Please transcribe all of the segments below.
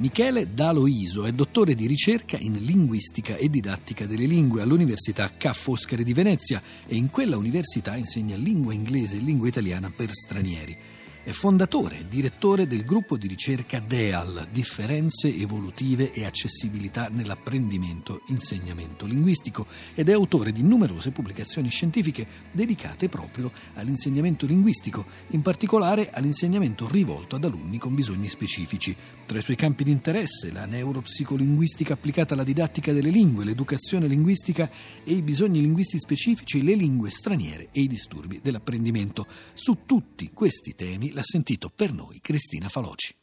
Michele Daloiso è dottore di ricerca in linguistica e didattica delle lingue all'Università Ca' Foscari di Venezia e in quella università insegna lingua inglese e lingua italiana per stranieri. È fondatore e direttore del gruppo di ricerca DEAL, Differenze evolutive e accessibilità nell'apprendimento insegnamento linguistico, ed è autore di numerose pubblicazioni scientifiche dedicate proprio all'insegnamento linguistico, in particolare all'insegnamento rivolto ad alunni con bisogni specifici. Tra i suoi campi di interesse la neuropsicolinguistica applicata alla didattica delle lingue, l'educazione linguistica e i bisogni linguistici specifici, le lingue straniere e i disturbi dell'apprendimento. Su tutti questi temi l'ha sentito per noi Cristina Faloci.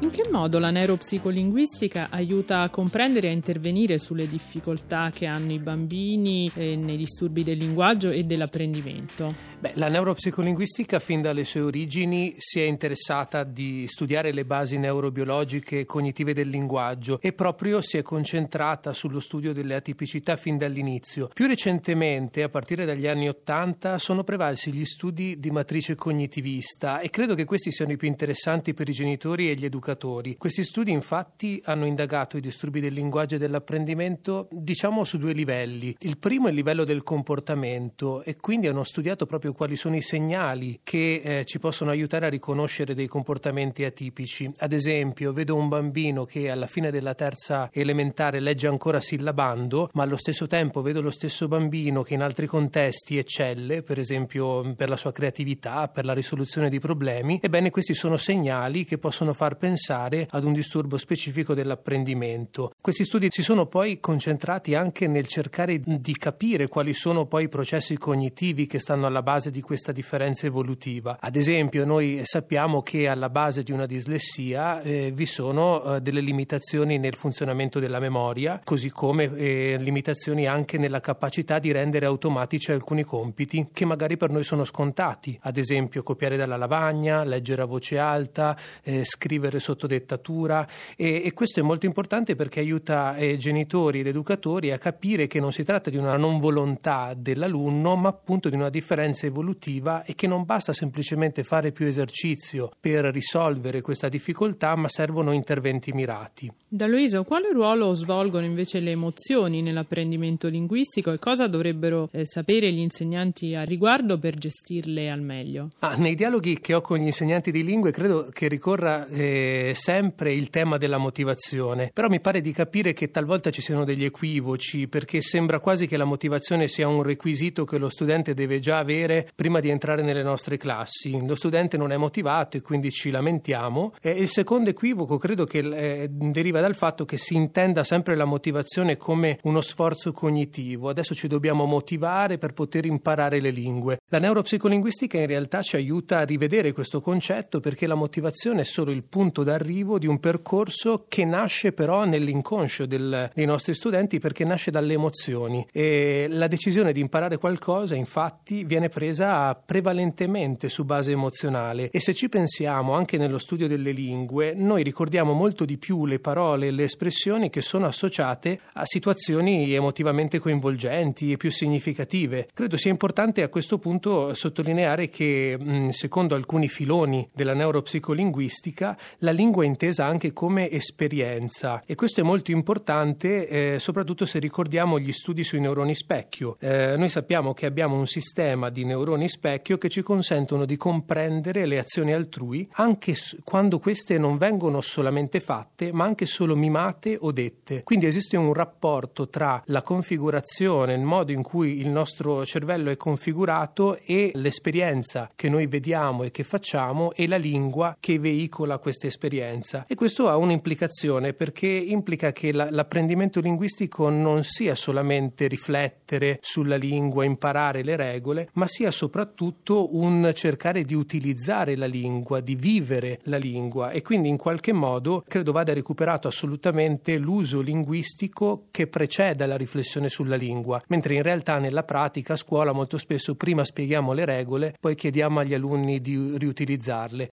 In che modo la neuropsicolinguistica aiuta a comprendere e a intervenire sulle difficoltà che hanno i bambini eh, nei disturbi del linguaggio e dell'apprendimento? Beh, la neuropsicolinguistica fin dalle sue origini si è interessata di studiare le basi neurobiologiche e cognitive del linguaggio e proprio si è concentrata sullo studio delle atipicità fin dall'inizio. Più recentemente, a partire dagli anni Ottanta, sono prevalsi gli studi di matrice cognitivista e credo che questi siano i più interessanti per i genitori e gli educatori. Questi studi infatti hanno indagato i disturbi del linguaggio e dell'apprendimento diciamo su due livelli. Il primo è il livello del comportamento e quindi hanno studiato proprio quali sono i segnali che eh, ci possono aiutare a riconoscere dei comportamenti atipici. Ad esempio, vedo un bambino che alla fine della terza elementare legge ancora sillabando, ma allo stesso tempo vedo lo stesso bambino che in altri contesti eccelle, per esempio per la sua creatività, per la risoluzione di problemi. Ebbene, questi sono segnali che possono far pensare ad un disturbo specifico dell'apprendimento. Questi studi si sono poi concentrati anche nel cercare di capire quali sono poi i processi cognitivi che stanno alla base base di questa differenza evolutiva. Ad esempio, noi sappiamo che alla base di una dislessia eh, vi sono eh, delle limitazioni nel funzionamento della memoria, così come eh, limitazioni anche nella capacità di rendere automatici alcuni compiti che magari per noi sono scontati, ad esempio copiare dalla lavagna, leggere a voce alta, eh, scrivere sotto dettatura e, e, questo è molto importante perché aiuta eh, genitori ed educatori a capire che non si tratta di una non volontà dell'alunno, ma appunto di una differenza evolutiva e che non basta semplicemente fare più esercizio per risolvere questa difficoltà, ma servono interventi mirati. Da Luisa, quale ruolo svolgono invece le emozioni nell'apprendimento linguistico e cosa dovrebbero eh, sapere gli insegnanti a riguardo per gestirle al meglio? Ah, nei dialoghi che ho con gli insegnanti di lingue credo che ricorra eh, sempre il tema della motivazione, però mi pare di capire che talvolta ci siano degli equivoci perché sembra quasi che la motivazione sia un requisito che lo studente deve già avere avere prima di entrare nelle nostre classi. Lo studente non è motivato e quindi ci lamentiamo. E il secondo equivoco credo che eh, deriva dal fatto che si intenda sempre la motivazione come uno sforzo cognitivo. Adesso ci dobbiamo motivare per poter imparare le lingue. La neuropsicolinguistica in realtà ci aiuta a rivedere questo concetto perché la motivazione è solo il punto d'arrivo di un percorso che nasce però nell'inconscio del, dei nostri studenti perché nasce dalle emozioni. E la decisione di imparare qualcosa infatti viene presa presa prevalentemente su base emozionale e se ci pensiamo anche nello studio delle lingue, noi ricordiamo molto di più le parole e le espressioni che sono associate a situazioni emotivamente coinvolgenti e più significative. Credo sia importante a questo punto sottolineare che, secondo alcuni filoni della neuropsicolinguistica, la lingua è intesa anche come esperienza e questo è molto importante eh, soprattutto se ricordiamo gli studi sui neuroni specchio. Eh, noi sappiamo che abbiamo un sistema di neuroni neuroni specchio che ci consentono di comprendere le azioni altrui anche quando queste non vengono solamente fatte, ma anche solo mimate o dette. Quindi esiste un rapporto tra la configurazione, il modo in cui il nostro cervello è configurato e l'esperienza che noi vediamo e che facciamo e la lingua che veicola questa esperienza. E questo ha un'implicazione perché implica che la, l'apprendimento linguistico non sia solamente riflettere sulla lingua, imparare le regole, ma sia sia soprattutto un cercare di utilizzare la lingua, di vivere la lingua e quindi in qualche modo credo vada recuperato assolutamente l'uso linguistico che precede la riflessione sulla lingua, mentre in realtà nella pratica a scuola molto spesso prima spieghiamo le regole, poi chiediamo agli alunni di riutilizzarle.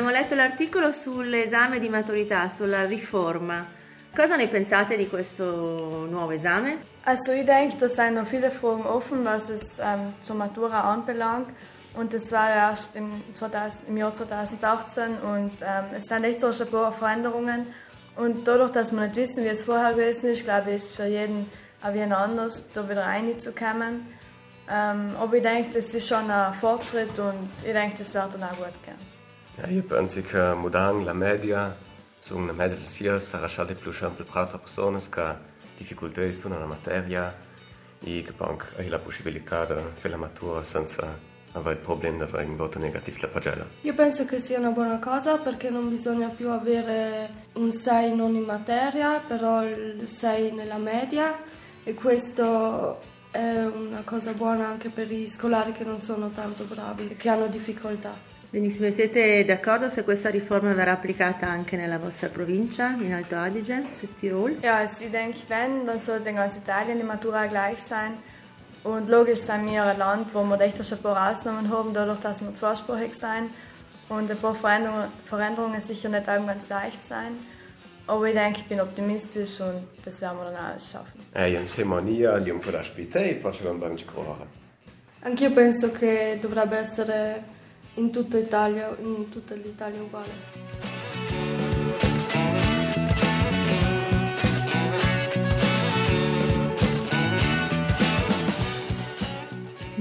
Letto l'articolo sull'esame di maturità, sulla riforma. Cosa ne pensate di questo nuovo esame? Also ich denke, da sind noch viele Fragen offen, was es ähm, zur Matura anbelangt. Und das war erst im, 2000, im Jahr 2018 und ähm, es sind echt so ein paar Veränderungen. Und dadurch, dass wir nicht wissen, wie es vorher gewesen ist, glaube ich, ist für jeden auch wie anders, da wieder reinzukommen. Ähm, aber ich denke, das ist schon ein Fortschritt und ich denke, das wird dann auch gut gehen. Ja, io penso che mudando la media su una media SIA sarà di più sempre per altre persone che difficoltà di studiare una materia e che hanno la possibilità di fare la matura senza avere il problema di avere un voto negativo la pagella. Io penso che sia una buona cosa perché non bisogna più avere un 6 non in materia, però il 6 nella media e questo è una cosa buona anche per gli scolari che non sono tanto bravi e che hanno difficoltà. Benissimo, siete d'accordo se questa riforma verrà applicata anche nella vostra provincia, in Alto Adige, Südtirol? Ja, also ich denke, wenn, dann sollte in ganz Italien die Matura gleich sein. Und logisch sind wir ein Land, wo wir echt schon ein paar Ausnahmen haben, dadurch, dass wir zweisprachig sind und ein paar Veränderungen, Veränderungen sicher nicht allem ganz leicht sein. Aber ich denke, ich bin optimistisch und das werden wir dann alles schaffen. E insieme a Nia, gli un po' d'ospite e facciamo di cuore. Anch'io penso che dovrebbe essere in tutta Italia, in tutta l'Italia uguale.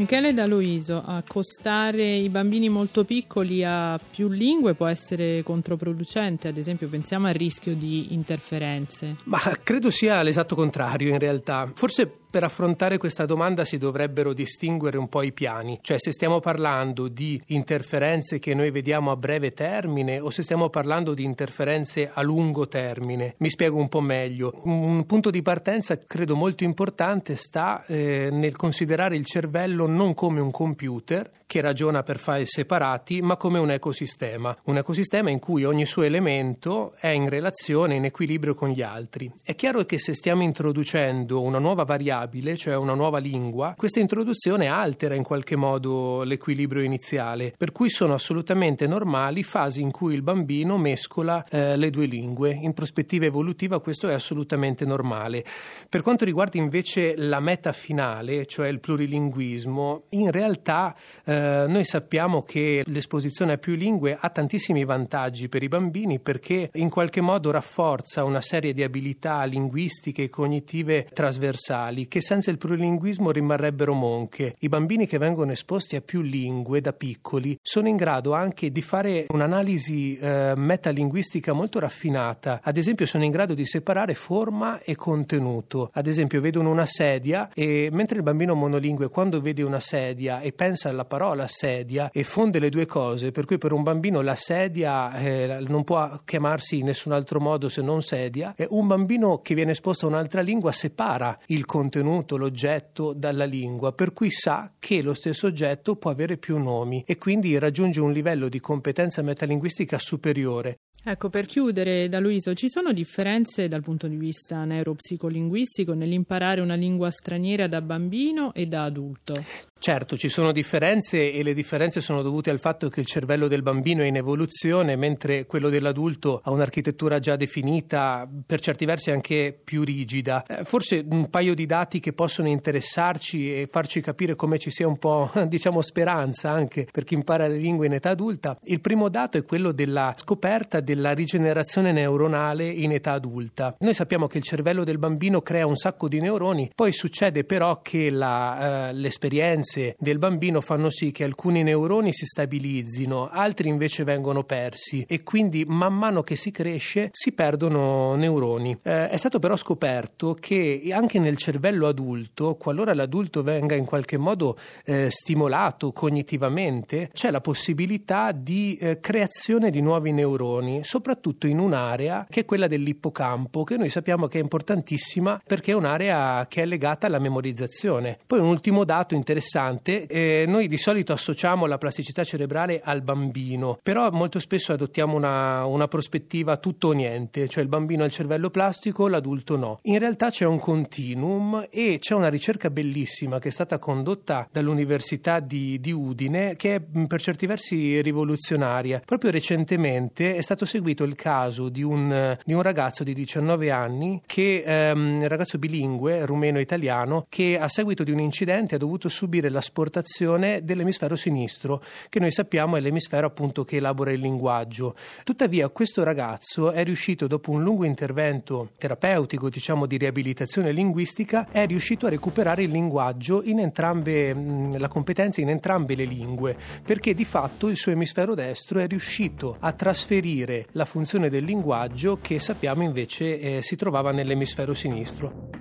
Michele D'Aloiso, accostare i bambini molto piccoli a più lingue può essere controproducente, ad esempio pensiamo al rischio di interferenze. Ma credo sia l'esatto contrario in realtà. Forse per affrontare questa domanda si dovrebbero distinguere un po' i piani, cioè se stiamo parlando di interferenze che noi vediamo a breve termine o se stiamo parlando di interferenze a lungo termine. Mi spiego un po' meglio. Un punto di partenza credo molto importante sta eh, nel considerare il cervello non come un computer che ragiona per file separati, ma come un ecosistema, un ecosistema in cui ogni suo elemento è in relazione, in equilibrio con gli altri. È chiaro che se stiamo introducendo una nuova variabile, cioè una nuova lingua, questa introduzione altera in qualche modo l'equilibrio iniziale, per cui sono assolutamente normali fasi in cui il bambino mescola eh, le due lingue. In prospettiva evolutiva questo è assolutamente normale. Per quanto riguarda invece la meta finale, cioè il plurilinguismo, in realtà eh, noi sappiamo che l'esposizione a più lingue ha tantissimi vantaggi per i bambini perché in qualche modo rafforza una serie di abilità linguistiche e cognitive trasversali che senza il plurilinguismo rimarrebbero monche. I bambini che vengono esposti a più lingue da piccoli sono in grado anche di fare un'analisi eh, metalinguistica molto raffinata. Ad esempio sono in grado di separare forma e contenuto. Ad esempio vedono una sedia e mentre il bambino monolingue quando vede una sedia e pensa alla parola sedia e fonde le due cose, per cui per un bambino la sedia eh, non può chiamarsi in nessun altro modo se non sedia, e un bambino che viene esposto a un'altra lingua separa il contenuto, l'oggetto dalla lingua, per cui sa che lo stesso oggetto può avere più nomi e quindi raggiunge un livello di competenza metalinguistica superiore. Ecco, per chiudere, da Luiso, ci sono differenze dal punto di vista neuropsicolinguistico nell'imparare una lingua straniera da bambino e da adulto? Certo, ci sono differenze e le differenze sono dovute al fatto che il cervello del bambino è in evoluzione, mentre quello dell'adulto ha un'architettura già definita, per certi versi anche più rigida. Eh, forse un paio di dati che possono interessarci e farci capire come ci sia un po', diciamo, speranza anche per chi impara le lingue in età adulta. Il primo dato è quello della scoperta della rigenerazione neuronale in età adulta. Noi sappiamo che il cervello del bambino crea un sacco di neuroni, poi succede però che la, eh, l'esperienza del bambino fanno sì che alcuni neuroni si stabilizzino, altri invece vengono persi e quindi man mano che si cresce si perdono neuroni. Eh, è stato però scoperto che anche nel cervello adulto, qualora l'adulto venga in qualche modo eh, stimolato cognitivamente, c'è la possibilità di eh, creazione di nuovi neuroni. Soprattutto in un'area che è quella dell'ippocampo, che noi sappiamo che è importantissima perché è un'area che è legata alla memorizzazione. Poi un ultimo dato interessante, eh, noi di solito associamo la plasticità cerebrale al bambino, però molto spesso adottiamo una, una prospettiva tutto o niente, cioè il bambino ha il cervello plastico, l'adulto no. In realtà c'è un continuum e c'è una ricerca bellissima che è stata condotta dall'Università di, di Udine che è per certi versi rivoluzionaria. Proprio recentemente è stato seguito il caso di un, di un ragazzo di 19 anni che ehm, ragazzo bilingue rumeno-italiano che a seguito di un incidente ha dovuto subire l'asportazione dell'emisfero sinistro che noi sappiamo è l'emisfero appunto che elabora il linguaggio. Tuttavia questo ragazzo è riuscito dopo un lungo intervento terapeutico diciamo di riabilitazione linguistica è riuscito a recuperare il linguaggio in entrambe la competenza in entrambe le lingue perché di fatto il suo emisfero destro è riuscito a trasferire la funzione del linguaggio che sappiamo invece eh, si trovava nell'emisfero sinistro.